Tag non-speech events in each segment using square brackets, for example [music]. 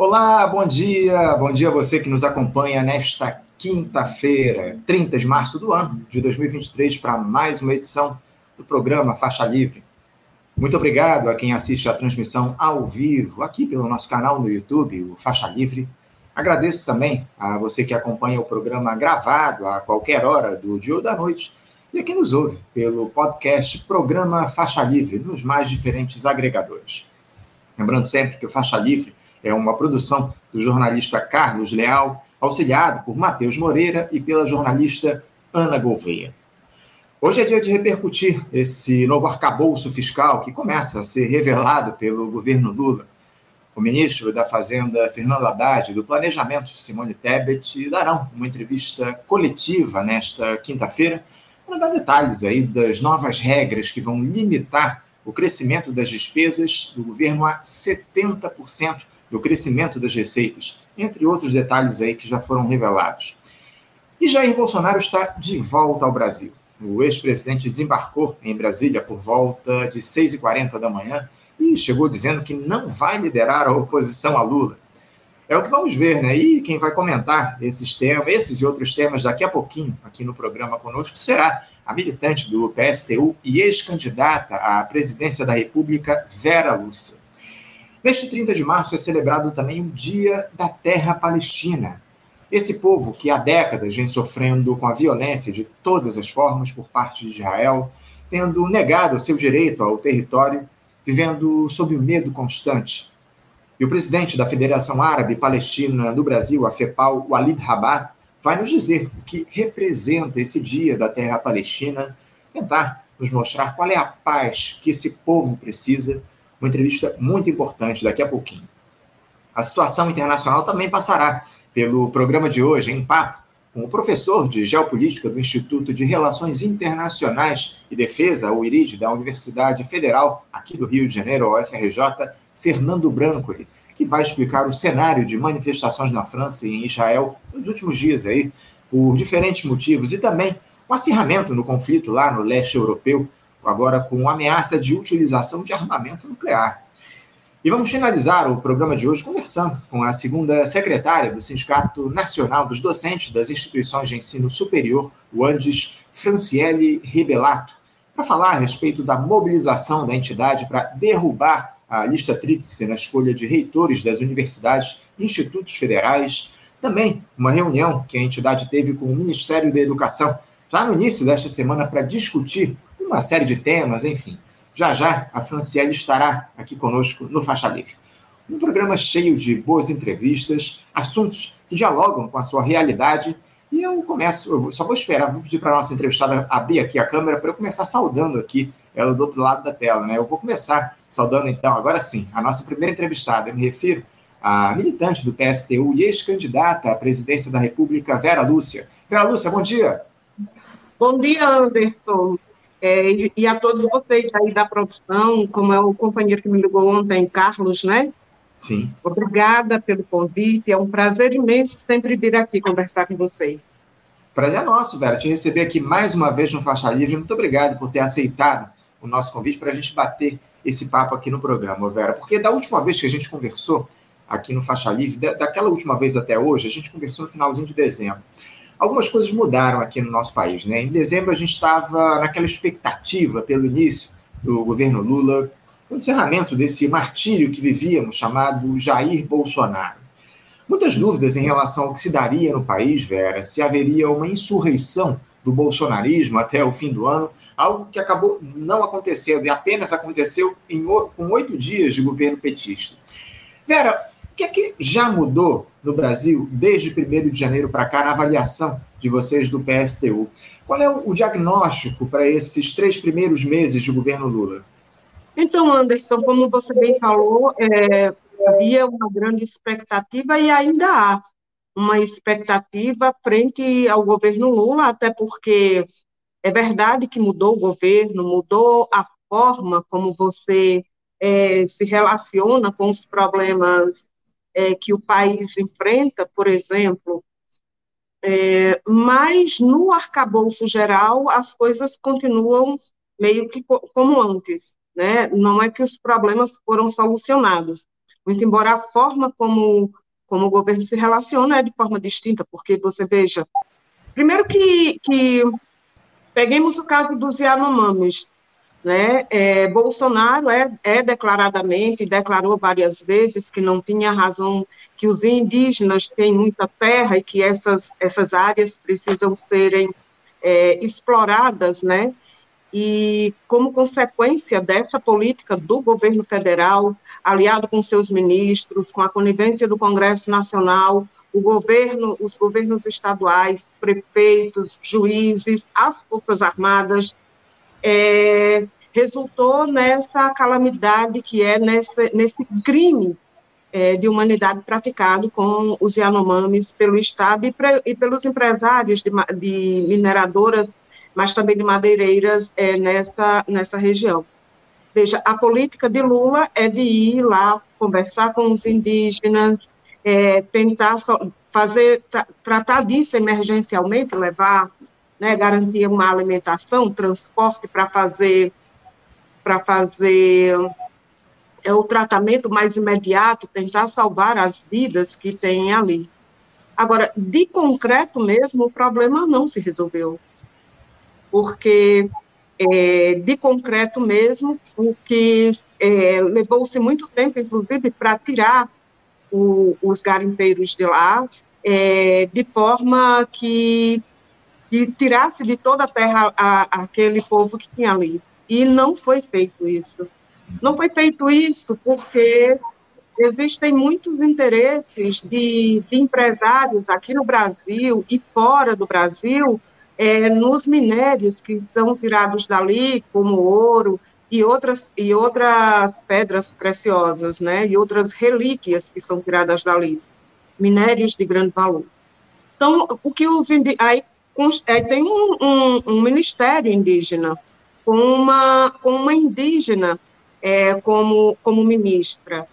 Olá, bom dia, bom dia a você que nos acompanha nesta quinta-feira, 30 de março do ano de 2023, para mais uma edição do programa Faixa Livre. Muito obrigado a quem assiste a transmissão ao vivo aqui pelo nosso canal no YouTube, o Faixa Livre. Agradeço também a você que acompanha o programa gravado a qualquer hora do dia ou da noite e a quem nos ouve pelo podcast Programa Faixa Livre nos mais diferentes agregadores. Lembrando sempre que o Faixa Livre é uma produção do jornalista Carlos Leal, auxiliado por Matheus Moreira e pela jornalista Ana Gouveia. Hoje é dia de repercutir esse novo arcabouço fiscal que começa a ser revelado pelo governo Lula. O ministro da Fazenda, Fernando Haddad, e do Planejamento, Simone Tebet, darão uma entrevista coletiva nesta quinta-feira para dar detalhes aí das novas regras que vão limitar o crescimento das despesas do governo a 70% do crescimento das receitas, entre outros detalhes aí que já foram revelados. E Jair Bolsonaro está de volta ao Brasil. O ex-presidente desembarcou em Brasília por volta de 6h40 da manhã e chegou dizendo que não vai liderar a oposição a Lula. É o que vamos ver, né? E quem vai comentar esses temas, esses e outros temas daqui a pouquinho aqui no programa conosco será a militante do PSTU e ex-candidata à presidência da República, Vera Lúcia. Neste 30 de março é celebrado também o Dia da Terra Palestina. Esse povo que há décadas vem sofrendo com a violência de todas as formas por parte de Israel, tendo negado o seu direito ao território, vivendo sob o medo constante. E o presidente da Federação Árabe Palestina do Brasil, a FEPAL, Walid Rabat, vai nos dizer o que representa esse Dia da Terra Palestina, tentar nos mostrar qual é a paz que esse povo precisa uma entrevista muito importante daqui a pouquinho. A situação internacional também passará pelo programa de hoje, em papo, com o professor de Geopolítica do Instituto de Relações Internacionais e Defesa, o IRID, da Universidade Federal, aqui do Rio de Janeiro, a UFRJ, Fernando Brancoli, que vai explicar o cenário de manifestações na França e em Israel nos últimos dias aí, por diferentes motivos, e também o acirramento no conflito lá no leste europeu, agora com ameaça de utilização de armamento nuclear. E vamos finalizar o programa de hoje conversando com a segunda secretária do Sindicato Nacional dos Docentes das Instituições de Ensino Superior, o Andes, Franciele Ribelato, para falar a respeito da mobilização da entidade para derrubar a lista tríplice na escolha de reitores das universidades e institutos federais. Também uma reunião que a entidade teve com o Ministério da Educação, já no início desta semana, para discutir uma série de temas, enfim. Já já a Franciele estará aqui conosco no Faixa Livre. Um programa cheio de boas entrevistas, assuntos que dialogam com a sua realidade. E eu começo, eu só vou esperar, vou pedir para a nossa entrevistada abrir aqui a câmera para eu começar saudando aqui ela do outro lado da tela, né? Eu vou começar saudando então, agora sim, a nossa primeira entrevistada. Eu me refiro à militante do PSTU e ex-candidata à presidência da República, Vera Lúcia. Vera Lúcia, bom dia. Bom dia, Anderson. É, e, e, a todos vocês aí da produção, como é o companheiro que me ligou ontem, Carlos, né? Sim. Obrigada pelo convite, é um prazer imenso sempre vir aqui conversar com vocês. Prazer é nosso, Vera, te receber aqui mais uma vez no Faixa Livre. Muito obrigado por ter aceitado o nosso convite para a gente bater esse papo aqui no programa, Vera. Porque da última vez que a gente conversou aqui no Faixa Livre, daquela última vez até hoje, a gente conversou no finalzinho de dezembro algumas coisas mudaram aqui no nosso país. Né? Em dezembro, a gente estava naquela expectativa pelo início do governo Lula, o encerramento desse martírio que vivíamos, chamado Jair Bolsonaro. Muitas dúvidas em relação ao que se daria no país, Vera, se haveria uma insurreição do bolsonarismo até o fim do ano, algo que acabou não acontecendo e apenas aconteceu em, com oito dias de governo petista. Vera, que é que já mudou no Brasil desde 1 de janeiro para cá na avaliação de vocês do PSTU? Qual é o diagnóstico para esses três primeiros meses de governo Lula? Então, Anderson, como você bem falou, é, havia uma grande expectativa e ainda há uma expectativa frente ao governo Lula, até porque é verdade que mudou o governo, mudou a forma como você é, se relaciona com os problemas é, que o país enfrenta, por exemplo, é, mas no arcabouço geral as coisas continuam meio que como antes, né? Não é que os problemas foram solucionados, muito embora a forma como, como o governo se relaciona é de forma distinta, porque você veja, primeiro que, que peguemos o caso dos Yanomamis, né? É, Bolsonaro é, é declaradamente, declarou várias vezes que não tinha razão, que os indígenas têm muita terra e que essas, essas áreas precisam serem é, exploradas, né? E, como consequência dessa política do governo federal, aliado com seus ministros, com a conivência do Congresso Nacional, o governo, os governos estaduais, prefeitos, juízes, as Forças Armadas, é, resultou nessa calamidade que é nesse, nesse crime é, de humanidade praticado com os Yanomamis pelo Estado e, pre, e pelos empresários de, de, mineradoras, mas também de madeireiras é, nessa, nessa região. Veja, a política de Lula é de ir lá conversar com os indígenas, é, tentar fazer, tra, tratar disso emergencialmente, levar né, garantir uma alimentação, transporte para fazer para fazer é, o tratamento mais imediato, tentar salvar as vidas que tem ali. Agora, de concreto mesmo, o problema não se resolveu, porque é, de concreto mesmo, o que é, levou-se muito tempo, inclusive, para tirar o, os garimpeiros de lá, é, de forma que que tirasse de toda a terra a, aquele povo que tinha ali. E não foi feito isso. Não foi feito isso porque existem muitos interesses de, de empresários aqui no Brasil e fora do Brasil é, nos minérios que são tirados dali, como ouro e outras, e outras pedras preciosas, né, e outras relíquias que são tiradas dali, minérios de grande valor. Então, o que os aí é, tem um, um, um, ministério indígena com uma, com uma indígena é, como, como ministra,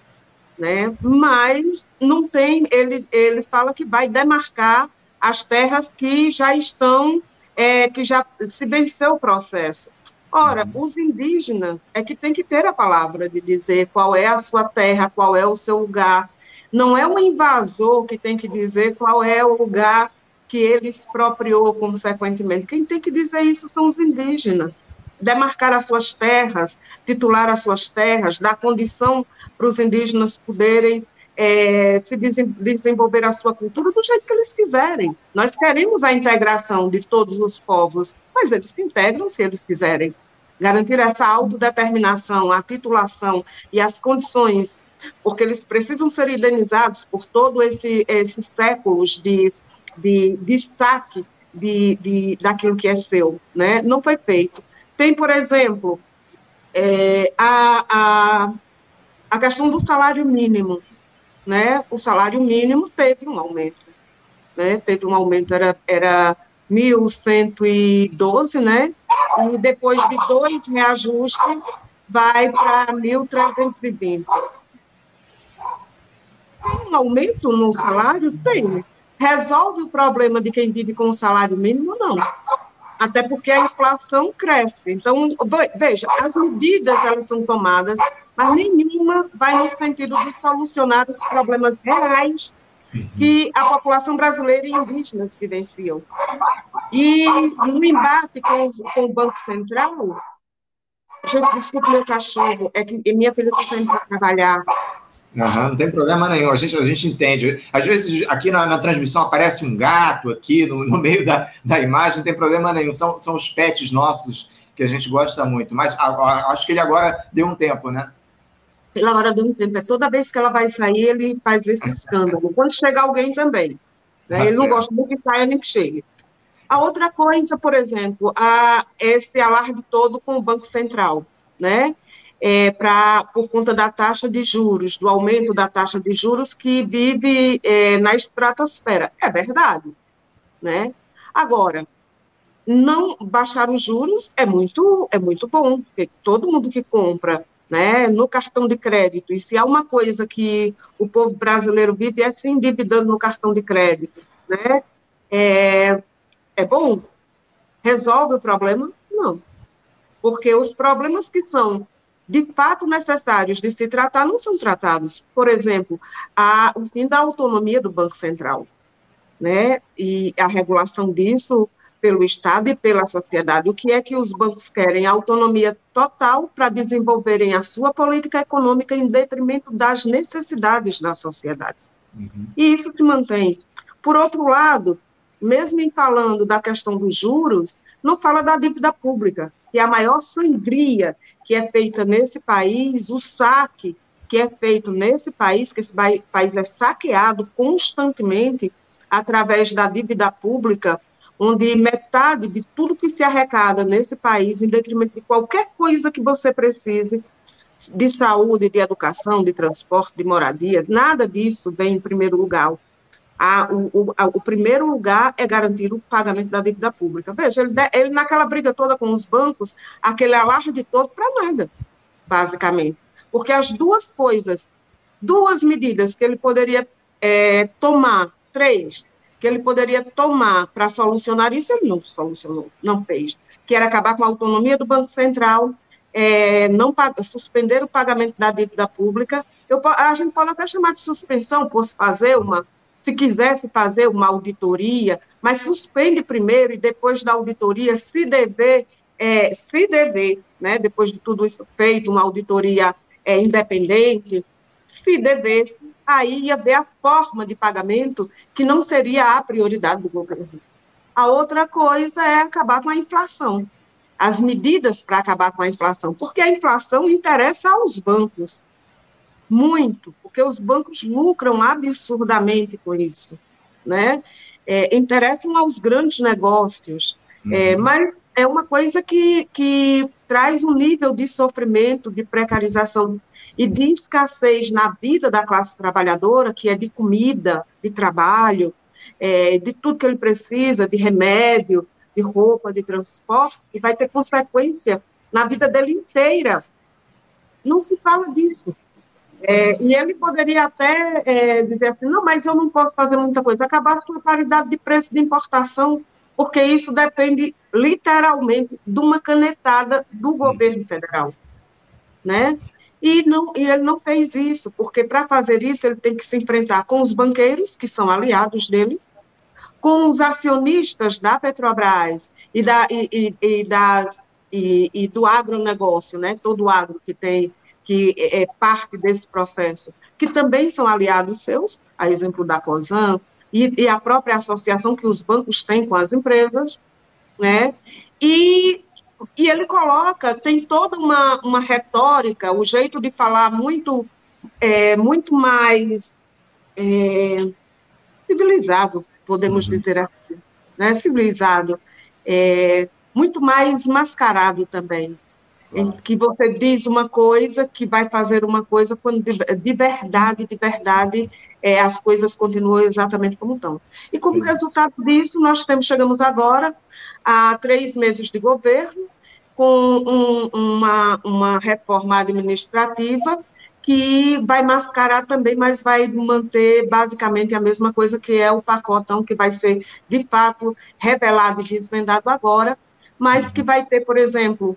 né? mas não tem, ele, ele fala que vai demarcar as terras que já estão, é, que já se venceu o processo. Ora, uhum. os indígenas é que tem que ter a palavra de dizer qual é a sua terra, qual é o seu lugar. Não é o invasor que tem que dizer qual é o lugar que ele expropriou consequentemente. Quem tem que dizer isso são os indígenas. Demarcar as suas terras, titular as suas terras, dar condição para os indígenas poderem é, se desenvolver a sua cultura do jeito que eles quiserem. Nós queremos a integração de todos os povos, mas eles se integram se eles quiserem. Garantir essa autodeterminação, a titulação e as condições, porque eles precisam ser indenizados por todo esse esses séculos de de, de de, de, daquilo que é seu, né? Não foi feito. Tem, por exemplo, é, a, a, a questão do salário mínimo, né? O salário mínimo teve um aumento, né? Teve um aumento, era, era 1.112, né? E depois de dois reajustes, vai para 1.320. Tem um aumento no salário? Tem resolve o problema de quem vive com o salário mínimo? Não. Até porque a inflação cresce. Então, veja, as medidas elas são tomadas, mas nenhuma vai no sentido de solucionar os problemas reais que a população brasileira e indígenas vivenciam. E no embate com, com o Banco Central, desculpe meu cachorro, é que minha filha está saindo para trabalhar Uhum, não tem problema nenhum, a gente, a gente entende. Às vezes aqui na, na transmissão aparece um gato aqui no, no meio da, da imagem, não tem problema nenhum. São, são os pets nossos que a gente gosta muito. Mas a, a, acho que ele agora deu um tempo, né? Ele agora deu um tempo. É toda vez que ela vai sair, ele faz esse escândalo. Quando chega alguém também. Né? Tá ele não gosta muito que saia nem que chegue. A outra coisa, por exemplo, a, esse alarde todo com o Banco Central, né? É, pra, por conta da taxa de juros, do aumento da taxa de juros que vive é, na estratosfera. É verdade. Né? Agora, não baixar os juros é muito, é muito bom, porque todo mundo que compra né, no cartão de crédito, e se há uma coisa que o povo brasileiro vive é se endividando no cartão de crédito, né, é, é bom? Resolve o problema? Não. Porque os problemas que são de fato necessários de se tratar não são tratados. Por exemplo, a, o fim da autonomia do Banco Central, né? E a regulação disso pelo Estado e pela sociedade. O que é que os bancos querem? Autonomia total para desenvolverem a sua política econômica em detrimento das necessidades da sociedade. Uhum. E isso se mantém. Por outro lado, mesmo em falando da questão dos juros, não fala da dívida pública, que é a maior sangria que é feita nesse país, o saque que é feito nesse país, que esse país é saqueado constantemente através da dívida pública, onde metade de tudo que se arrecada nesse país, em detrimento de qualquer coisa que você precise, de saúde, de educação, de transporte, de moradia, nada disso vem em primeiro lugar a, o, a, o, primeiro lugar é garantir o pagamento da dívida pública. Veja, ele, ele naquela briga toda com os bancos, aquele alarde todo para nada, basicamente. Porque as duas coisas, duas medidas que ele poderia é, tomar, três, que ele poderia tomar para solucionar isso, ele não solucionou, não fez. Que era acabar com a autonomia do Banco Central, é, não suspender o pagamento da dívida pública. Eu, a gente pode até chamar de suspensão, posso fazer uma se quisesse fazer uma auditoria, mas suspende primeiro e depois da auditoria, se dever, é, se dever, né, depois de tudo isso feito, uma auditoria é, independente, se devesse, aí ia ver a forma de pagamento que não seria a prioridade do governo. A outra coisa é acabar com a inflação. As medidas para acabar com a inflação, porque a inflação interessa aos bancos muito, porque os bancos lucram absurdamente com isso, né? É, interessam aos grandes negócios, é, uhum. é, mas é uma coisa que, que traz um nível de sofrimento, de precarização e de escassez na vida da classe trabalhadora, que é de comida, de trabalho, é, de tudo que ele precisa, de remédio, de roupa, de transporte, e vai ter consequência na vida dele inteira. Não se fala disso. É, e ele poderia até é, dizer assim, não, mas eu não posso fazer muita coisa, acabar com a paridade de preço de importação, porque isso depende literalmente de uma canetada do governo federal, né? E, não, e ele não fez isso, porque para fazer isso ele tem que se enfrentar com os banqueiros, que são aliados dele, com os acionistas da Petrobras e, da, e, e, e, da, e, e do agronegócio, né? todo agro que tem que é parte desse processo, que também são aliados seus, a exemplo da COSAN, e, e, a própria associação que os bancos têm com as empresas, né? E, e ele coloca, tem toda uma, uma retórica, o jeito de falar muito, é, muito mais é, civilizado, podemos uhum. dizer assim, né? Civilizado, é, muito mais mascarado também, em que você diz uma coisa que vai fazer uma coisa quando de, de verdade, de verdade, é, as coisas continuam exatamente como estão. E como Sim. resultado disso, nós temos, chegamos agora a três meses de governo, com um, uma, uma reforma administrativa que vai mascarar também, mas vai manter basicamente a mesma coisa que é o pacotão que vai ser, de fato, revelado e desvendado agora, mas que uhum. vai ter, por exemplo,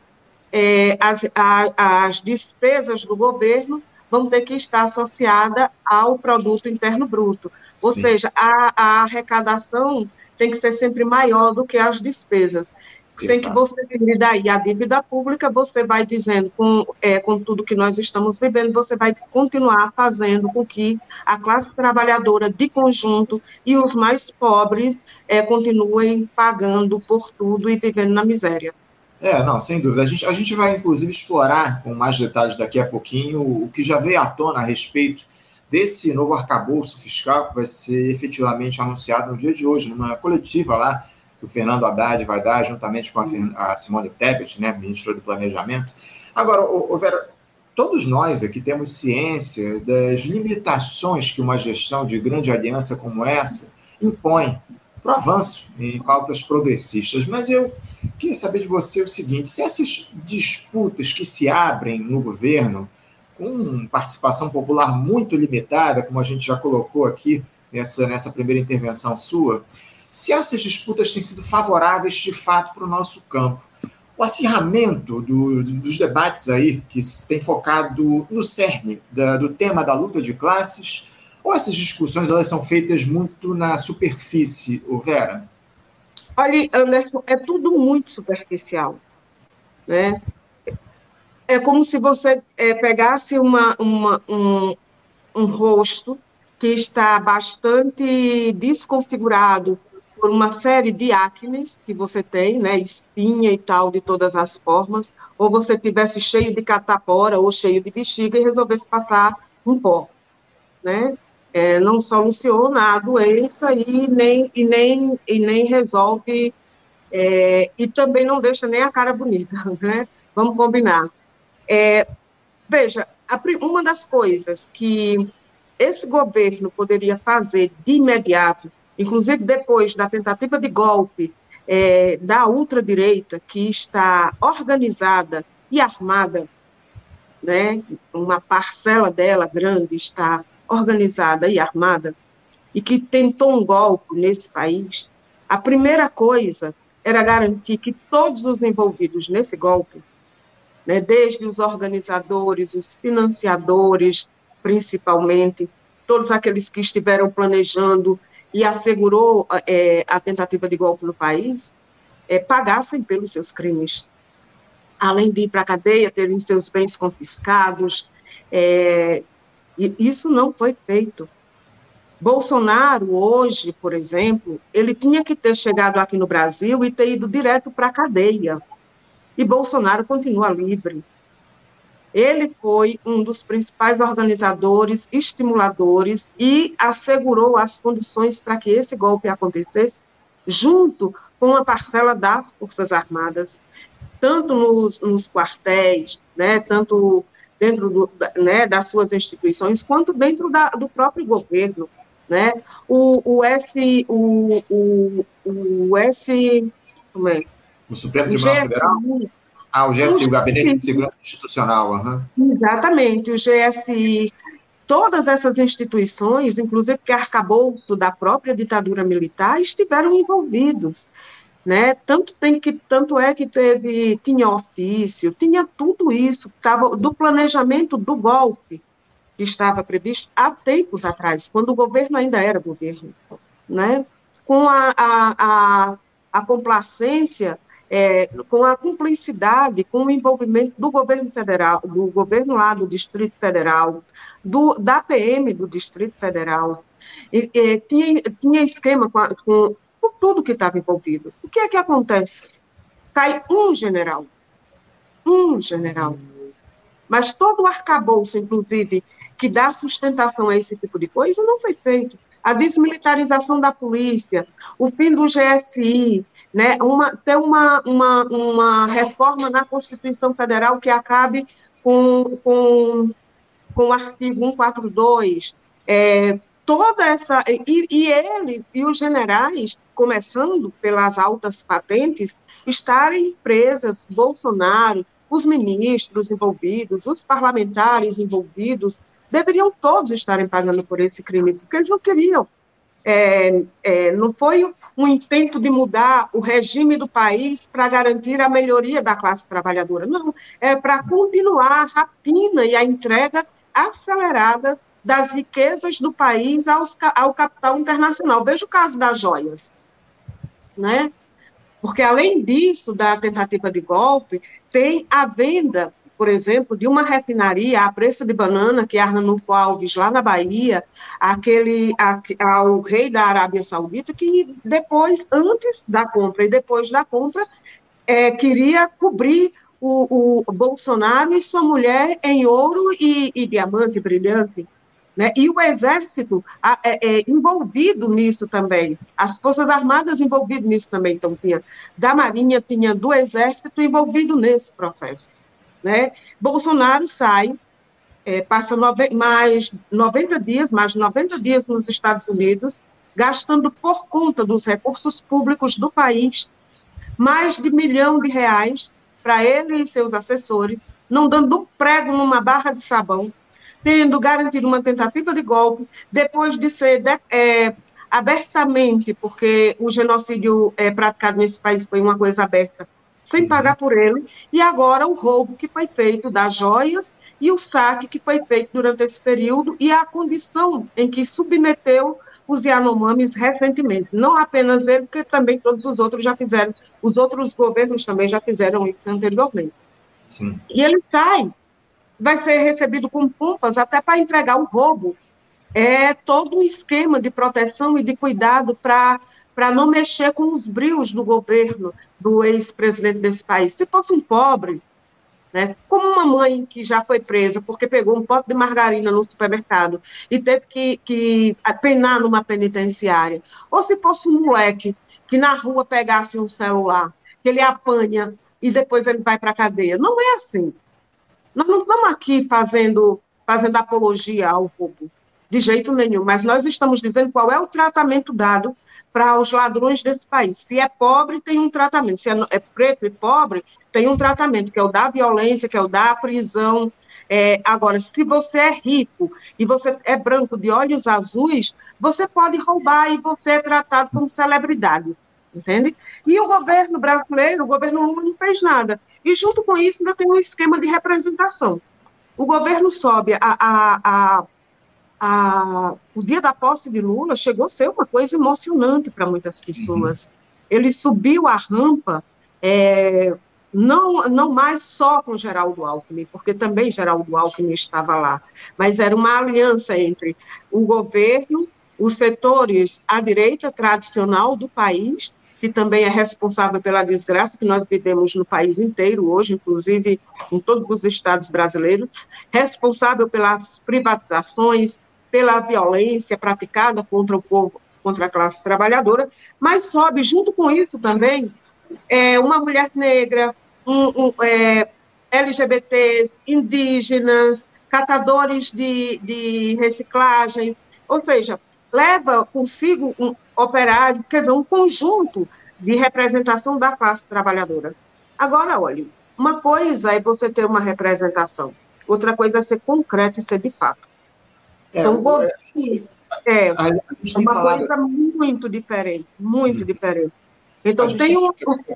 é, as, a, as despesas do governo vão ter que estar associada ao produto interno bruto. Ou Sim. seja, a, a, arrecadação tem que ser sempre maior do que as despesas. Sem que você divida daí a dívida pública, você vai dizendo, com, é, com tudo que nós estamos vivendo, você vai continuar fazendo com que a classe trabalhadora de conjunto e os mais pobres é, continuem pagando por tudo e vivendo na miséria. É, não, sem dúvida. A gente, a gente vai, inclusive, explorar com mais detalhes daqui a pouquinho o que já veio à tona a respeito desse novo arcabouço fiscal que vai ser efetivamente anunciado no dia de hoje, numa coletiva lá que o Fernando Haddad vai dar, juntamente com a, Simone Tebet, né, ministra do Planejamento. Agora, ô, ô Vera, todos nós aqui temos ciência das limitações que uma gestão de grande aliança como essa impõe para o avanço em pautas progressistas. Mas eu queria saber de você o seguinte: se essas disputas que se abrem no governo, com participação popular muito limitada, como a gente já colocou aqui nessa, nessa primeira intervenção sua, se essas disputas têm sido favoráveis de fato para o nosso campo, o acirramento do, dos debates aí, que tem focado no cerne da, do tema da luta de classes, ou essas discussões elas são feitas muito na superfície, Vera? Olha, Anderson, é tudo muito superficial. Né? É como se você é, pegasse uma, uma, um, um rosto que está bastante desconfigurado por uma série de acnes que você tem, né, espinha e tal, de todas as formas, ou você tivesse cheio de catapora ou cheio de bexiga e resolvesse passar um pó, né? É, não soluciona a doença e nem, e nem, e nem resolve, é, e também não deixa nem a cara bonita, [laughs] né? Vamos combinar. É, veja, a, uma das coisas que esse governo poderia fazer de imediato inclusive depois da tentativa de golpe é, da ultradireita, que está organizada e armada, né, uma parcela dela grande está organizada e armada, e que tentou um golpe nesse país, a primeira coisa era garantir que todos os envolvidos nesse golpe, né, desde os organizadores, os financiadores, principalmente, todos aqueles que estiveram planejando e assegurou é, a tentativa de golpe no país, é, pagassem pelos seus crimes. Além de ir para a cadeia, terem seus bens confiscados. É, e isso não foi feito. Bolsonaro, hoje, por exemplo, ele tinha que ter chegado aqui no Brasil e ter ido direto para a cadeia. E Bolsonaro continua livre. Ele foi um dos principais organizadores, estimuladores e assegurou as condições para que esse golpe acontecesse, junto com a parcela das Forças Armadas, tanto nos, nos quartéis, né, tanto dentro do, né, das suas instituições, quanto dentro da, do próprio governo. Né? O, o S. O, o, o S. Como é? O Supremo Tribunal Federal? Ah, o GSI, o, Gabinete de Segurança Institucional. Uhum. Exatamente, o GSI. Todas essas instituições, inclusive que arcabouço da própria ditadura militar, estiveram envolvidos. Né? Tanto, tem que, tanto é que teve, tinha ofício, tinha tudo isso, tava, do planejamento do golpe que estava previsto há tempos atrás, quando o governo ainda era governo. Né? Com a, a, a, a complacência é, com a cumplicidade, com o envolvimento do governo federal, do governo lá do Distrito Federal, do, da PM do Distrito Federal, e, e, tinha, tinha esquema com, a, com, com tudo que estava envolvido. O que é que acontece? Cai um general, um general, mas todo o arcabouço, inclusive, que dá sustentação a esse tipo de coisa, não foi feito. A desmilitarização da polícia, o fim do GSI, né, uma, ter uma, uma, uma reforma na Constituição Federal que acabe com, com, com o artigo 142, é, toda essa. E, e ele e os generais, começando pelas altas patentes, estarem presas, Bolsonaro, os ministros envolvidos, os parlamentares envolvidos, deveriam todos estarem pagando por esse crime, porque eles não queriam é, é, não foi um intento de mudar o regime do país para garantir a melhoria da classe trabalhadora, não, é para continuar a rapina e a entrega acelerada das riquezas do país ao capital internacional. Veja o caso das joias, né? Porque, além disso, da tentativa de golpe, tem a venda por exemplo, de uma refinaria a preço de banana, que é a Alves, lá na Bahia, aquele, a, ao rei da Arábia Saudita, que depois, antes da compra e depois da compra, é, queria cobrir o, o, Bolsonaro e sua mulher em ouro e, e diamante brilhante. Né? E o Exército é, é, envolvido nisso também, as Forças Armadas envolvidas nisso também. Então, tinha da Marinha, tinha do Exército envolvido nesse processo. Né? Bolsonaro sai, é, passa nove, mais 90 dias, mais 90 dias nos Estados Unidos, gastando por conta dos recursos públicos do país mais de milhão de reais para ele e seus assessores, não dando um prego numa barra de sabão, tendo garantido uma tentativa de golpe, depois de ser de, é, abertamente, porque o genocídio é, praticado nesse país foi uma coisa aberta, sem pagar por ele, e agora o roubo que foi feito das joias e o saque que foi feito durante esse período e a condição em que submeteu os Yanomamis recentemente. Não apenas ele, porque também todos os outros já fizeram, os outros governos também já fizeram isso anteriormente. Sim. E ele sai, vai ser recebido com pompas até para entregar o roubo. É todo um esquema de proteção e de cuidado para para não mexer com os brios do governo do ex-presidente desse país. Se fosse um pobre, né, como uma mãe que já foi presa porque pegou um pote de margarina no supermercado e teve que, que penar numa penitenciária, ou se fosse um moleque que na rua pegasse um celular, que ele apanha e depois ele vai para a cadeia. Não é assim. Nós não estamos aqui fazendo, fazendo apologia ao roubo, de jeito nenhum, mas nós estamos dizendo qual é o tratamento dado para os ladrões desse país. Se é pobre, tem um tratamento. Se é, é, preto e pobre, tem um tratamento, que é o da violência, que é o da prisão. É, agora, se você é rico e você é branco de olhos azuis, você pode roubar e você é tratado como celebridade. Entende? E o governo brasileiro, o governo Lula não fez nada. E junto com isso ainda tem um esquema de representação. O governo sobe a, a, a a, o dia da posse de Lula chegou a ser uma coisa emocionante para muitas pessoas. Uhum. Ele subiu a rampa, é, não, não mais só com Geraldo Alckmin, porque também Geraldo Alckmin estava lá, mas era uma aliança entre o governo, os setores à direita tradicional do país, que também é responsável pela desgraça que nós vivemos no país inteiro hoje, inclusive em todos os estados brasileiros, responsável pelas privatizações, pela violência praticada contra o povo, contra a classe trabalhadora, mas sobe junto com isso também é, uma mulher negra, um, um, é, LGBTs, indígenas, catadores de, de reciclagem, ou seja, leva consigo um operário, quer dizer, um conjunto de representação da classe trabalhadora. Agora, olhe, uma coisa é você ter uma representação, outra coisa é ser concreto e ser de fato. É, então, é, é, gente é uma coisa muito diferente, muito hum. diferente. Então, tem um.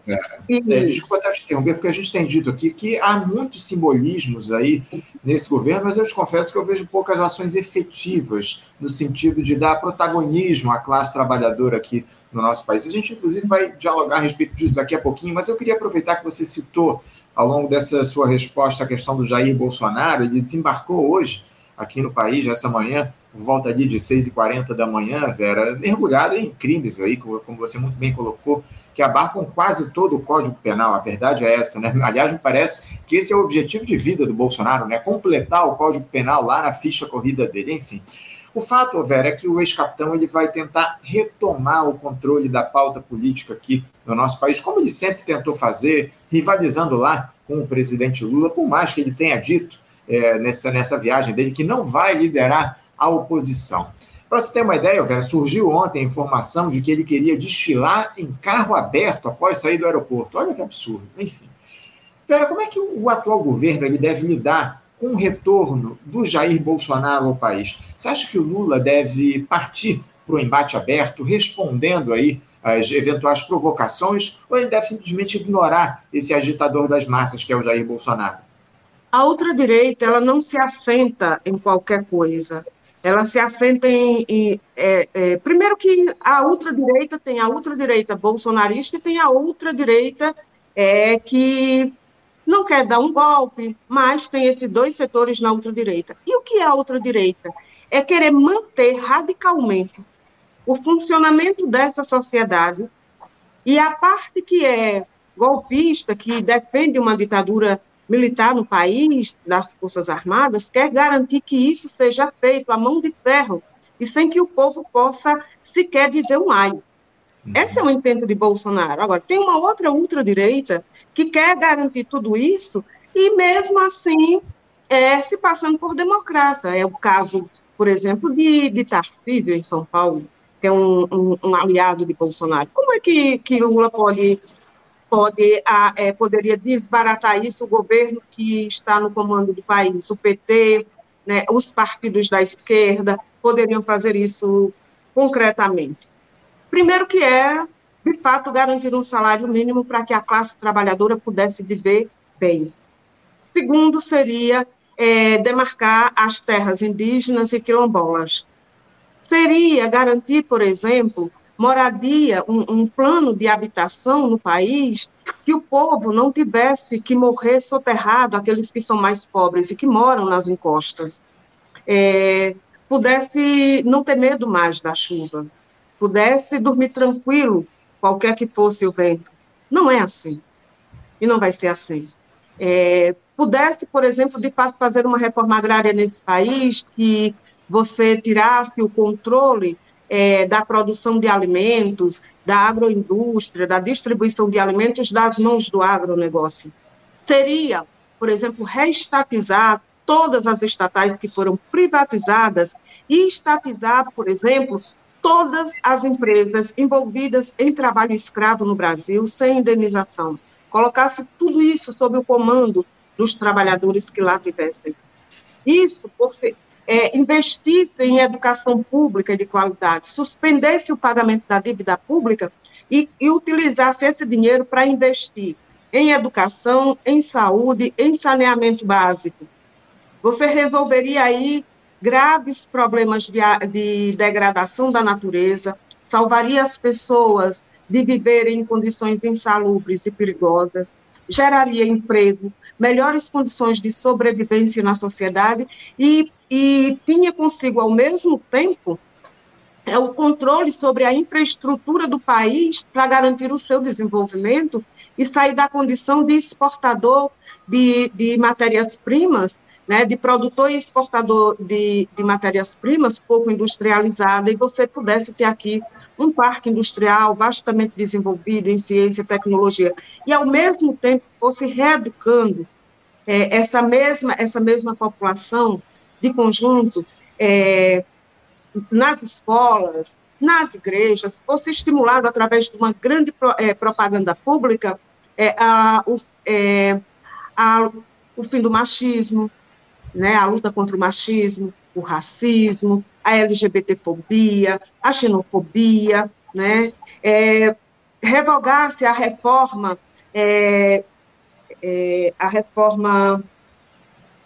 É, é, desculpa até te interromper, porque a gente tem dito aqui que há muitos simbolismos aí nesse governo, mas eu te confesso que eu vejo poucas ações efetivas no sentido de dar protagonismo à classe trabalhadora aqui no nosso país. A gente, inclusive, vai dialogar a respeito disso daqui a pouquinho, mas eu queria aproveitar que você citou, ao longo dessa sua resposta à questão do Jair Bolsonaro, ele desembarcou hoje aqui no país, essa manhã, por volta ali de 6h40 da manhã, Vera, mergulhada em crimes aí, como você muito bem colocou, que abarcam quase todo o Código Penal. A verdade é essa, né? [laughs] Aliás, me parece que esse é o objetivo de vida do Bolsonaro, né? Completar o Código Penal lá na ficha corrida dele, enfim. O fato, Vera, é que o ex-capitão ele vai tentar retomar o controle da pauta política aqui no nosso país, como ele sempre tentou fazer, rivalizando lá com o presidente Lula, por mais que ele tenha dito é, nessa, nessa viagem dele, que não vai liderar a oposição. Para você ter uma ideia, Vera, surgiu ontem a informação de que ele queria desfilar em carro aberto após sair do aeroporto. Olha que absurdo. Enfim. Vera, como é que o atual governo ele deve lidar com o retorno do Jair Bolsonaro ao país? Você acha que o Lula deve partir para o embate aberto, respondendo aí às eventuais provocações, ou ele deve simplesmente ignorar esse agitador das massas que é o Jair Bolsonaro? A ultradireita, ela não se assenta em qualquer coisa. Ela se assenta em. em é, é, primeiro, que a ultradireita tem a ultradireita bolsonarista e tem a ultradireita é, que não quer dar um golpe, mas tem esses dois setores na ultradireita. E o que é a ultradireita? É querer manter radicalmente o funcionamento dessa sociedade e a parte que é golpista, que defende uma ditadura militar no país, das Forças Armadas, quer garantir que isso seja feito à mão de ferro e sem que o povo possa sequer dizer um ai. Uhum. Esse é o intento de Bolsonaro. Agora, tem uma outra ultradireita que quer garantir tudo isso e, mesmo assim, é, se passando por democrata. É o caso, por exemplo, de, de Tarcísio, em São Paulo, que é um, um, um aliado de Bolsonaro. Como é que, que Lula pode pode, a, é, poderia desbaratar isso o governo que está no comando do país, o PT, né, os partidos da esquerda poderiam fazer isso concretamente. Primeiro que é de fato, garantir um salário mínimo para que a classe trabalhadora pudesse viver bem. Segundo, seria é, demarcar as terras indígenas e quilombolas. Seria garantir, por exemplo, moradia, um, um, plano de habitação no país, que o povo não tivesse que morrer soterrado, aqueles que são mais pobres e que moram nas encostas, é, pudesse não ter medo mais da chuva, pudesse dormir tranquilo, qualquer que fosse o vento. Não é assim. E não vai ser assim. É, pudesse, por exemplo, de fato fazer uma reforma agrária nesse país que você tirasse o controle é, da produção de alimentos, da agroindústria, da distribuição de alimentos das mãos do agronegócio. Seria, por exemplo, reestatizar todas as estatais que foram privatizadas e estatizar, por exemplo, todas as empresas envolvidas em trabalho escravo no Brasil sem indenização. Colocasse tudo isso sob o comando dos trabalhadores que lá tivessem. Isso, por ser, é, investisse em educação pública de qualidade, suspendesse o pagamento da dívida pública e, e utilizasse esse dinheiro para investir em educação, em saúde, em saneamento básico. Você resolveria aí graves problemas de, de degradação da natureza, salvaria as pessoas de viverem em condições insalubres e perigosas, geraria emprego, melhores condições de sobrevivência na sociedade e, e tinha consigo, ao mesmo tempo, é o controle sobre a infraestrutura do país para garantir o seu desenvolvimento e sair da condição de exportador de, de matérias-primas né, de produtor e exportador de, de matérias-primas pouco industrializada, e você pudesse ter aqui um parque industrial vastamente desenvolvido em ciência e tecnologia, e ao mesmo tempo fosse reeducando é, essa, mesma, essa mesma população de conjunto é, nas escolas, nas igrejas, fosse estimulado através de uma grande é, propaganda pública é, a, o, é, a, o fim do machismo, né, a luta contra o machismo, o racismo, a LGBTfobia, a xenofobia, né, é, revogar-se a reforma, é, é, a reforma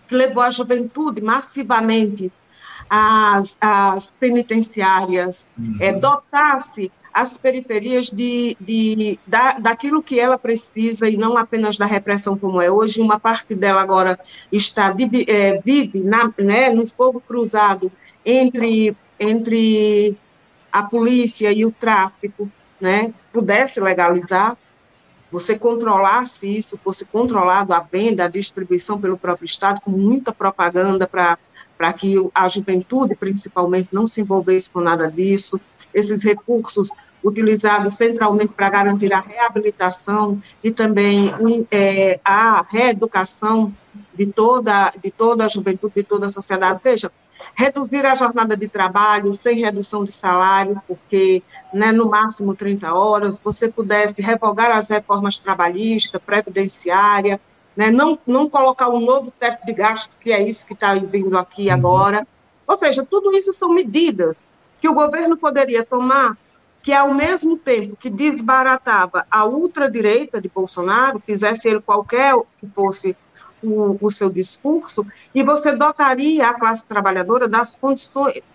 que levou a juventude massivamente às, às penitenciárias, uhum. é, dotar-se as periferias de, de, da, daquilo que ela precisa e não apenas da repressão como é hoje. Uma parte dela agora está é, vive na, né, no fogo cruzado entre, entre a polícia e o tráfico, né, pudesse legalizar, você controlasse isso, fosse controlado a venda, a distribuição pelo próprio Estado, com muita propaganda para que a juventude, principalmente, não se envolvesse com nada disso, esses recursos utilizados centralmente para garantir a reabilitação e também é, a reeducação de toda, de toda a juventude, de toda a sociedade. Veja, reduzir a jornada de trabalho sem redução de salário, porque né, no máximo 30 horas, você pudesse revogar as reformas trabalhistas, previdenciária, né, não, não colocar um novo teto de gasto, que é isso que está vindo aqui uhum. agora. Ou seja, tudo isso são medidas que o governo poderia tomar que ao mesmo tempo que desbaratava a ultradireita de Bolsonaro, fizesse ele qualquer que fosse o, o, seu discurso, e você dotaria a classe trabalhadora das condições.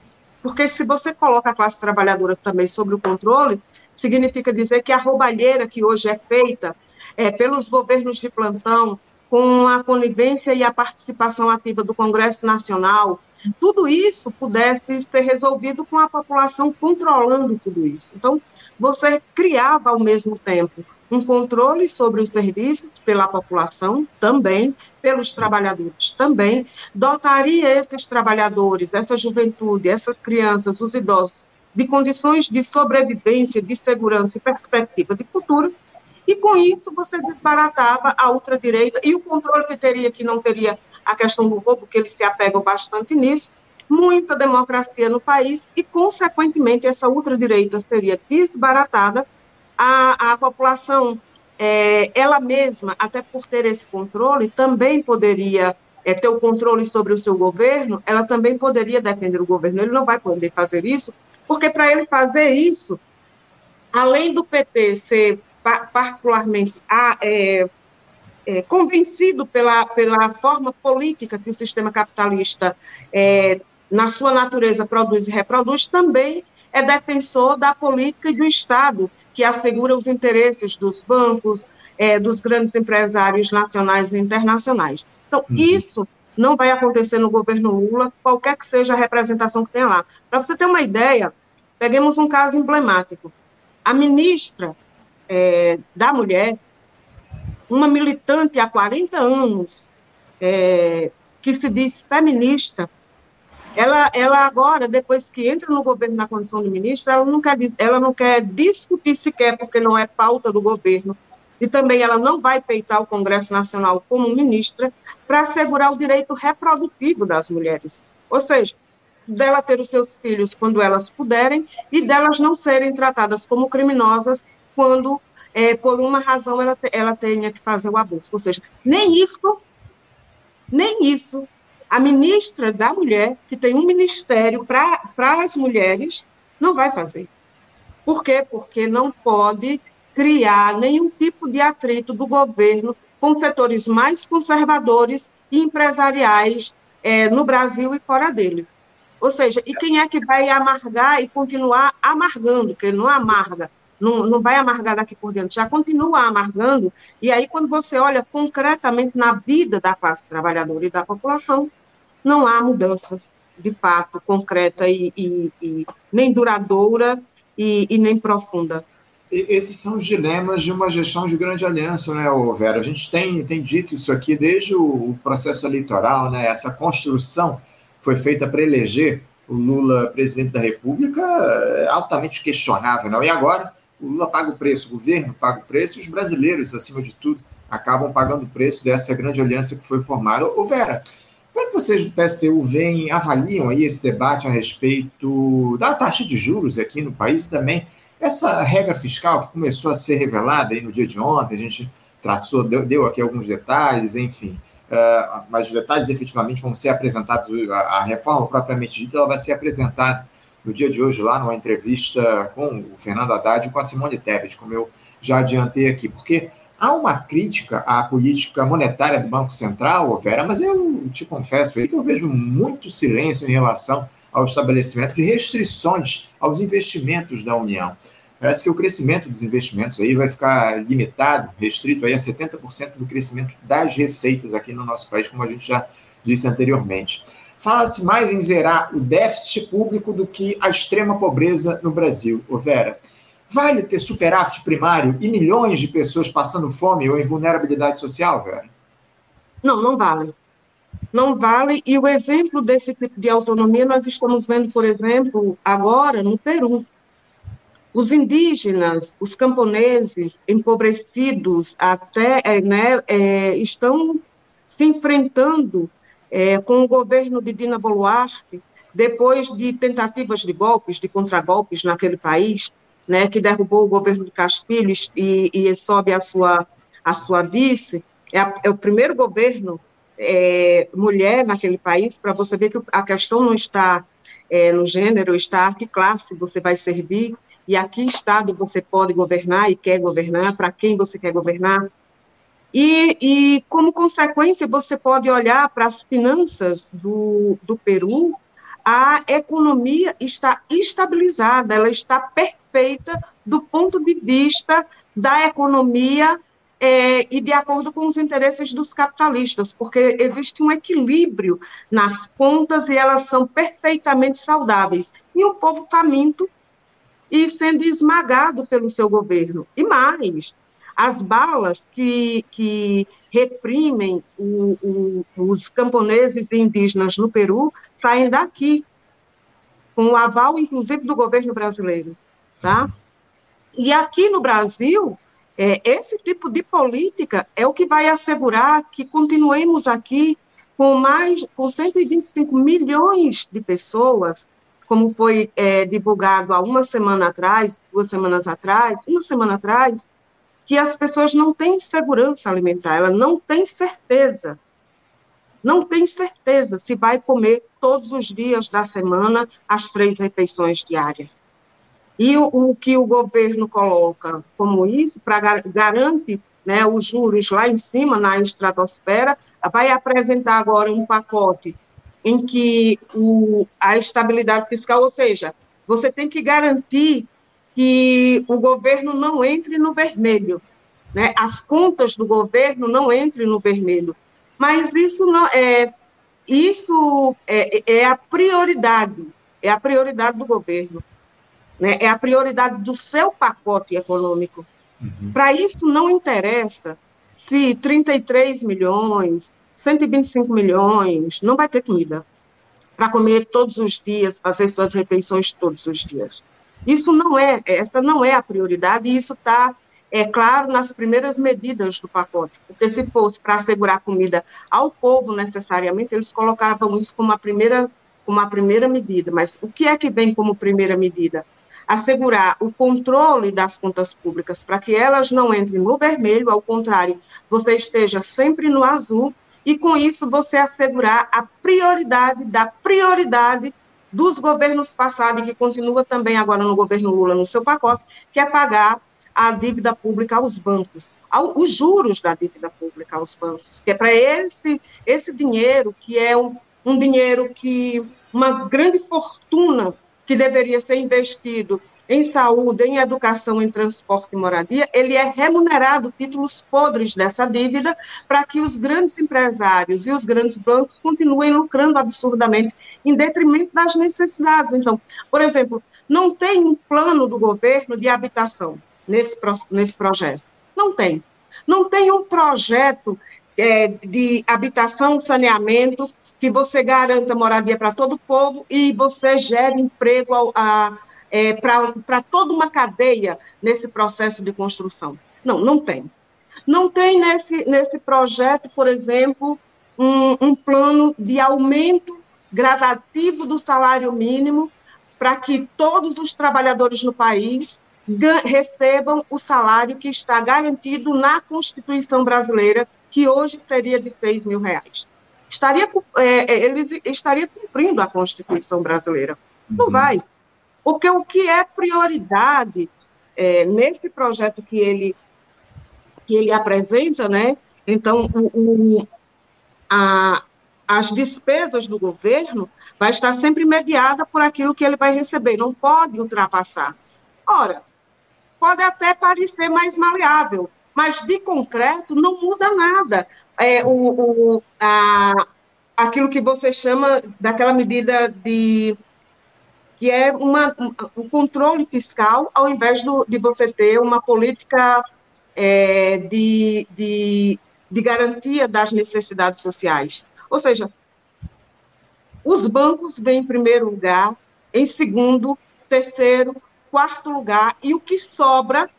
Porque se você coloca a classe trabalhadora também sobre o controle, significa dizer que a roubalheira que hoje é feita é, pelos governos de plantão, com a conivência e a participação ativa do Congresso Nacional, tudo isso pudesse ser resolvido com a população controlando tudo isso. Então, você criava ao mesmo tempo um controle sobre os serviços pela população também, pelos trabalhadores também, dotaria esses trabalhadores, essa juventude, essas crianças, os idosos, de condições de sobrevivência, de segurança e perspectiva de futuro, e com isso você desbaratava a ultradireita e o controle que teria, que não teria a questão do roubo, que eles se apegam bastante nisso, muita democracia no país e, consequentemente, essa ultradireita seria desbaratada, a, a população, é, ela mesma, até por ter esse controle, também poderia é, ter o controle sobre o seu governo, ela também poderia defender o governo. Ele não vai poder fazer isso, porque para ele fazer isso, além do PT ser particularmente é, é, convencido pela, pela forma política que o sistema capitalista, é, na sua natureza, produz e reproduz, também é defensor da política do Estado, que assegura os interesses dos bancos, é, dos grandes empresários nacionais e internacionais. Então, uhum. isso não vai acontecer no governo Lula, qualquer que seja a representação que tenha lá. Para você ter uma ideia, peguemos um caso emblemático. A ministra é, da Mulher, uma militante há 40 anos, é, que se diz feminista, ela, ela agora, depois que entra no governo na condição de ministra, ela não quer, ela não quer discutir sequer, porque não é pauta do governo, e também ela não vai peitar o Congresso Nacional como ministra para assegurar o direito reprodutivo das mulheres. Ou seja, dela ter os seus filhos quando elas puderem e delas não serem tratadas como criminosas quando, é, por uma razão, ela, ela tenha que fazer o abuso. Ou seja, nem isso, nem isso, a ministra da Mulher, que tem um ministério para as mulheres, não vai fazer. Por quê? Porque não pode criar nenhum tipo de atrito do governo com setores mais conservadores e empresariais é, no Brasil e fora dele. Ou seja, e quem é que vai amargar e continuar amargando, ele não amarga, não, não vai amargar daqui por diante, já continua amargando, e aí quando você olha concretamente na vida da classe trabalhadora e da população, não há mudanças de fato concreta e, e, e nem duradoura e, e, nem profunda. Esses são os dilemas de uma gestão de grande aliança, né, Vera? A gente tem, tem dito isso aqui desde o processo eleitoral, né? Essa construção foi feita para eleger o Lula presidente da República, é altamente questionável. Não? E agora o Lula paga o preço, o governo paga o preço e os brasileiros, acima de tudo, acabam pagando o preço dessa grande aliança que foi formada. Ô Vera, como é que vocês do PSTU veem, avaliam aí esse debate a respeito da taxa de juros aqui no país também? Essa regra fiscal que começou a ser revelada aí no dia de ontem, a gente traçou, deu, deu aqui alguns detalhes, enfim. Uh, mas os detalhes efetivamente vão ser apresentados, a, a, reforma propriamente dita, ela vai ser apresentada no dia de hoje lá numa entrevista com o Fernando Haddad e com a Simone Tebet, como eu já adiantei aqui, porque há uma crítica à política monetária do Banco Central, Vera, mas eu te confesso aí que eu vejo muito silêncio em relação ao estabelecimento de restrições aos investimentos da União. Parece que o crescimento dos investimentos aí vai ficar limitado, restrito aí a 70% do crescimento das receitas aqui no nosso país, como a gente já disse anteriormente. Fala-se mais em zerar o déficit público do que a extrema pobreza no Brasil. Ô Vera, vale ter superávit primário e milhões de pessoas passando fome ou em vulnerabilidade social, Vera? Não, não vale. Não vale, e o exemplo desse tipo de autonomia nós estamos vendo, por exemplo, agora no Peru. Os indígenas, os camponeses, empobrecidos, até né, é, estão se enfrentando é, com o governo de Dina Boluarte, depois de tentativas de golpes, de contragolpes naquele país, né, que derrubou o governo de Castilho e, e sobe a sua, a sua vice, é, a, é o primeiro governo é, mulher naquele país, para você ver que a questão não está é, no gênero, está a que classe você vai servir, e a que estado você pode governar e quer governar, para quem você quer governar. E, e, como consequência, você pode olhar para as finanças do, do Peru, a economia está estabilizada, ela está perfeita do ponto de vista da economia é, e de acordo com os interesses dos capitalistas, porque existe um equilíbrio nas contas e elas são perfeitamente saudáveis. E o povo faminto e sendo esmagado pelo seu governo. E mais, as balas que, que reprimem o, o, os camponeses e indígenas no Peru saem daqui, com o aval, inclusive, do governo brasileiro. Tá? E aqui no Brasil, é, esse tipo de política é o que vai assegurar que continuemos aqui com mais, com 125 milhões de pessoas como foi é, divulgado há uma semana atrás, duas semanas atrás, uma semana atrás, que as pessoas não têm segurança alimentar, ela não tem certeza, não tem certeza se vai comer todos os dias da semana as três refeições diárias. E o, o que o governo coloca como isso, para garante né, os juros lá em cima, na estratosfera, vai apresentar agora um pacote em que o, a estabilidade fiscal, ou seja, você tem que garantir que o governo não entre no vermelho, né? as contas do governo não entrem no vermelho. Mas isso não é isso é, é a prioridade, é a prioridade do governo, né? é a prioridade do seu pacote econômico. Uhum. Para isso não interessa se 33 milhões, 125 milhões, não vai ter comida para comer todos os dias, fazer suas refeições todos os dias. Isso não é, essa não é a prioridade, e isso está, é claro, nas primeiras medidas do pacote. Porque se fosse para assegurar comida ao povo necessariamente, eles colocavam isso como a primeira, como a primeira medida. Mas o que é que vem como primeira medida? Assegurar o controle das contas públicas para que elas não entrem no vermelho, ao contrário, você esteja sempre no azul e com isso você assegurar a prioridade da prioridade dos governos passados, que continua também agora no governo Lula, no seu pacote, que é pagar a dívida pública aos bancos, ao, os juros da dívida pública aos bancos, que é para esse, esse dinheiro, que é um, um dinheiro que, uma grande fortuna que deveria ser investido em saúde, em educação, em transporte e moradia, ele é remunerado títulos podres dessa dívida para que os grandes empresários e os grandes bancos continuem lucrando absurdamente em detrimento das necessidades. Então, por exemplo, não tem um plano do governo de habitação nesse, nesse projeto. Não tem. Não tem um projeto é, de habitação, saneamento, que você garanta moradia para todo o povo e você gere emprego a, a é, para toda uma cadeia nesse processo de construção. Não, não tem. Não tem nesse, nesse projeto, por exemplo, um, um plano de aumento gradativo do salário mínimo para que todos os trabalhadores no país recebam o salário que está garantido na Constituição brasileira, que hoje seria de 6 mil reais. Estaria, é, é, eles estariam cumprindo a Constituição brasileira. Não uhum. vai. Porque o que é prioridade é, nesse projeto que ele, que ele apresenta, né? Então, a, as despesas do governo vai estar sempre mediada por aquilo que ele vai receber, não pode ultrapassar. Ora, pode até parecer mais maleável, mas de concreto não muda nada. É, o, o, a, aquilo que você chama daquela medida de que é uma, um, controle fiscal, ao invés do, de você ter uma política é, de, de, de garantia das necessidades sociais. Ou seja, os bancos vêm em primeiro lugar, em segundo, terceiro, quarto lugar, e o que sobra,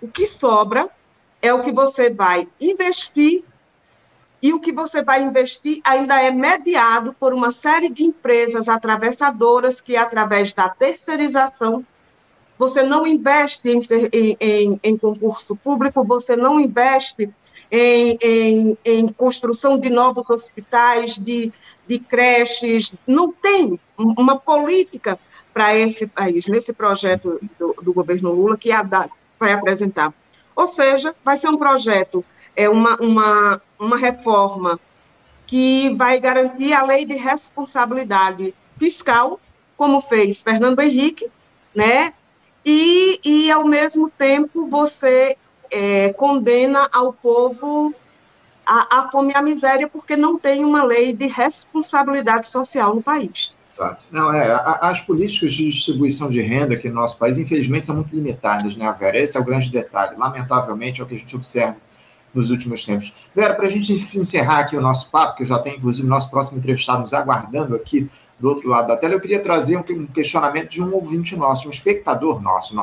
o que sobra é o que você vai investir e o que você vai investir ainda é mediado por uma série de empresas atravessadoras que, através da terceirização, você não investe em, em, em, concurso público, você não investe em, em, construção de novos hospitais, de, de creches, não tem uma política para esse país, nesse projeto do, do governo Lula que a vai apresentar. Ou seja, vai ser um projeto é uma, uma, uma reforma que vai garantir a lei de responsabilidade fiscal, como fez Fernando Henrique, né? E, e ao mesmo tempo, você é, condena ao povo a, a fome e a miséria porque não tem uma lei de responsabilidade social no país. Exato. Não, é, as políticas de distribuição de renda aqui no nosso país, infelizmente, são muito limitadas, né, Vera? Esse é o grande detalhe. Lamentavelmente, é o que a gente observa nos últimos tempos. Vera, para a gente encerrar aqui o nosso papo, que eu já tenho, inclusive, nosso próximo entrevistado nos aguardando aqui do outro lado da tela, eu queria trazer um questionamento de um ouvinte nosso, um espectador nosso,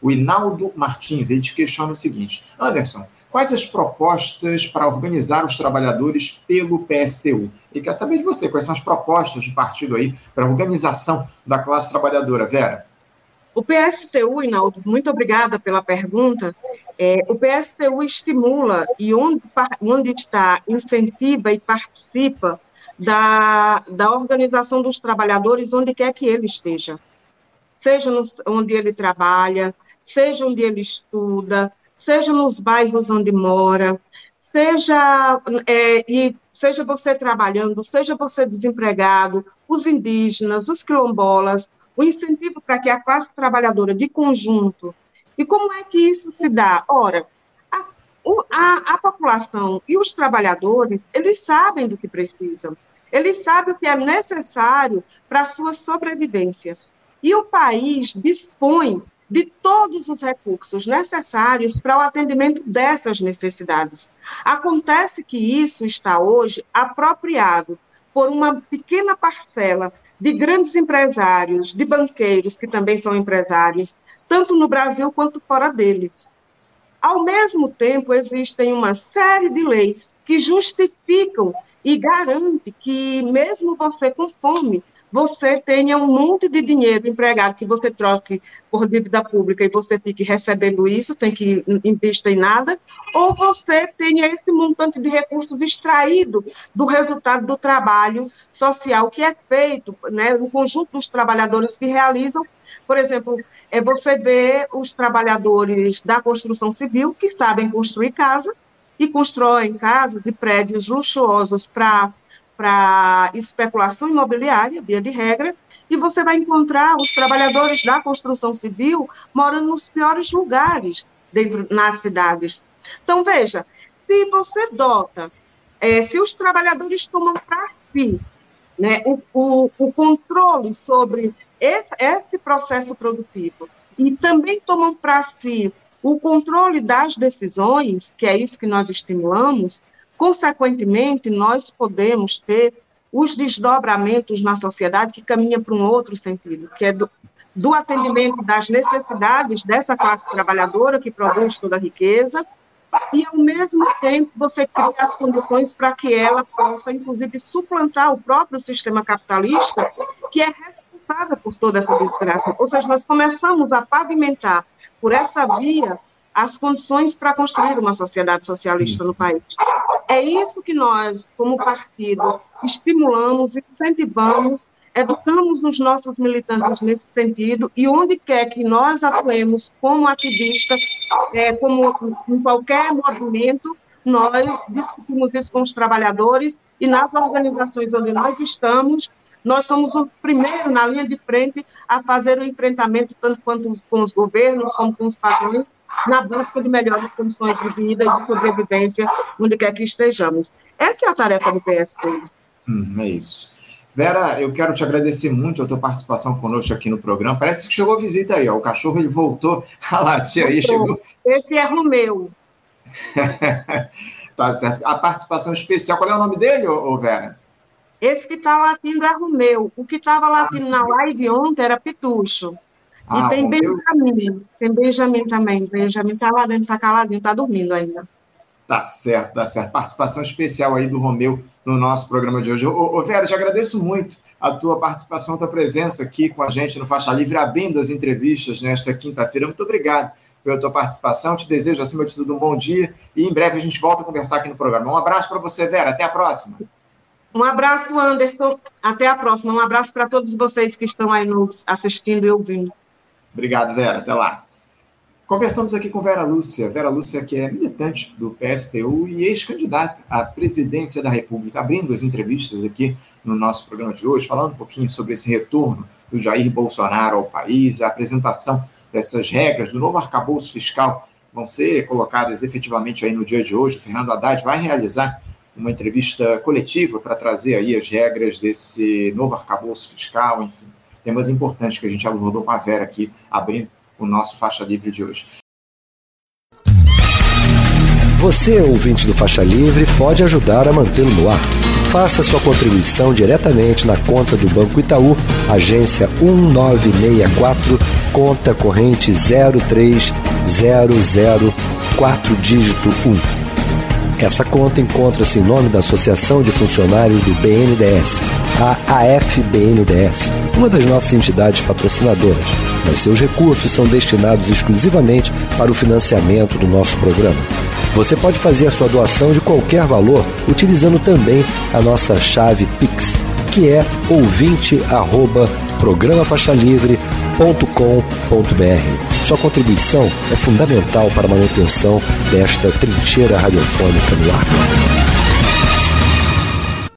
o Inaldo Martins. Ele te questiona o seguinte: Anderson, quais as propostas para organizar os trabalhadores pelo PSTU? Ele quer saber de você, quais são as propostas do partido aí para a organização da classe trabalhadora, Vera? O PSTU, Inaldo, muito obrigada pela pergunta. É, o PSTU estimula e onde, onde está, incentiva e participa da, da organização dos trabalhadores onde quer que ele esteja. seja no, onde ele trabalha, seja onde ele estuda, seja nos bairros onde mora, seja é, e seja você trabalhando, seja você desempregado, os indígenas, os quilombolas, o incentivo para que a classe trabalhadora de conjunto. E como é que isso se dá? Ora, a, a, a população e os trabalhadores, eles sabem do que precisam, eles sabem o que é necessário para a sua sobrevivência. E o país dispõe de todos os recursos necessários para o atendimento dessas necessidades. Acontece que isso está hoje apropriado por uma pequena parcela de grandes empresários, de banqueiros, que também são empresários, tanto no Brasil quanto fora dele. Ao mesmo tempo, existem uma série de leis que justificam e garantem que, mesmo você com fome, você tenha um monte de dinheiro empregado que você troque por dívida pública e você fique recebendo isso sem que invista em nada, ou você tenha esse montante de recursos extraído do resultado do trabalho social que é feito, né, no conjunto dos trabalhadores que realizam. Por exemplo, é você vê os trabalhadores da construção civil que sabem construir casa e constroem casas e prédios luxuosos para para especulação imobiliária, via de regra, e você vai encontrar os trabalhadores da construção civil morando nos piores lugares dentro, nas cidades. Então, veja, se você dota, é, se os trabalhadores tomam para si né, o, o, o, controle sobre esse, esse processo produtivo e também tomam para si o controle das decisões, que é isso que nós estimulamos, Consequentemente, nós podemos ter os desdobramentos na sociedade que caminham para um outro sentido, que é do, do atendimento das necessidades dessa classe trabalhadora que produz toda a riqueza, e, ao mesmo tempo, você cria as condições para que ela possa, inclusive, suplantar o próprio sistema capitalista, que é responsável por toda essa desgraça. Ou seja, nós começamos a pavimentar por essa via as condições para construir uma sociedade socialista no país. É isso que nós, como partido, estimulamos, incentivamos, educamos os nossos militantes nesse sentido e onde quer que nós atuemos como ativistas, é, como em qualquer movimento, nós discutimos isso com os trabalhadores e nas organizações onde nós estamos, nós somos os primeiros na linha de frente a fazer o enfrentamento tanto quanto com os governos como com os patrões na busca de melhores condições de vida e de sobrevivência onde quer que estejamos. Essa é a tarefa do PST. Hum, é isso. Vera, eu quero te agradecer muito a tua participação conosco aqui no programa. Parece que chegou visita aí, ó. O cachorro ele voltou [laughs] a latir aí, chegou. Esse é Romeu. [laughs] tá certo. A participação especial, qual é o nome dele, ô, Vera? Esse que está latindo é Romeu. O que estava latindo na live ontem era Pitucho. Ah, e tem Benjamin, tem Benjamin também. Benjamin está lá dentro, está caladinho, está dormindo ainda. Tá certo, tá certo. Participação especial aí do Romeu no nosso programa de hoje. Ô, ô Vera, te agradeço muito a tua participação, a tua presença aqui com a gente no Faixa Livre, abrindo as entrevistas nesta quinta-feira. Muito obrigado pela tua participação. Te desejo, acima de tudo, um bom dia e em breve a gente volta a conversar aqui no programa. Um abraço para você, Vera. Até a próxima. Um abraço, Anderson. Até a próxima. Um abraço para todos vocês que estão aí nos assistindo e ouvindo. Obrigado, Vera. Até lá. Conversamos aqui com Vera Lúcia. Vera Lúcia, que é militante do PSTU e ex-candidata à presidência da República, abrindo as entrevistas aqui no nosso programa de hoje, falando um pouquinho sobre esse retorno do Jair Bolsonaro ao país, a apresentação dessas regras do novo arcabouço fiscal vão ser colocadas efetivamente aí no dia de hoje. O Fernando Haddad vai realizar uma entrevista coletiva para trazer aí as regras desse novo arcabouço fiscal, enfim, temas importantes que a gente abordou com a Vera aqui, abrindo o nosso Faixa Livre de hoje. Você, ouvinte do Faixa Livre, pode ajudar a mantê-lo no ar. Faça sua contribuição diretamente na conta do Banco Itaú, agência 1964, conta corrente 03004 dígito 1. Essa conta encontra-se em nome da Associação de Funcionários do BNDES, a AFBNDES, uma das nossas entidades patrocinadoras, mas seus recursos são destinados exclusivamente para o financiamento do nosso programa. Você pode fazer a sua doação de qualquer valor utilizando também a nossa chave Pix, que é ouvinte@programafaixalivre.com Sua contribuição é fundamental para a manutenção desta trincheira radiofônica no ar.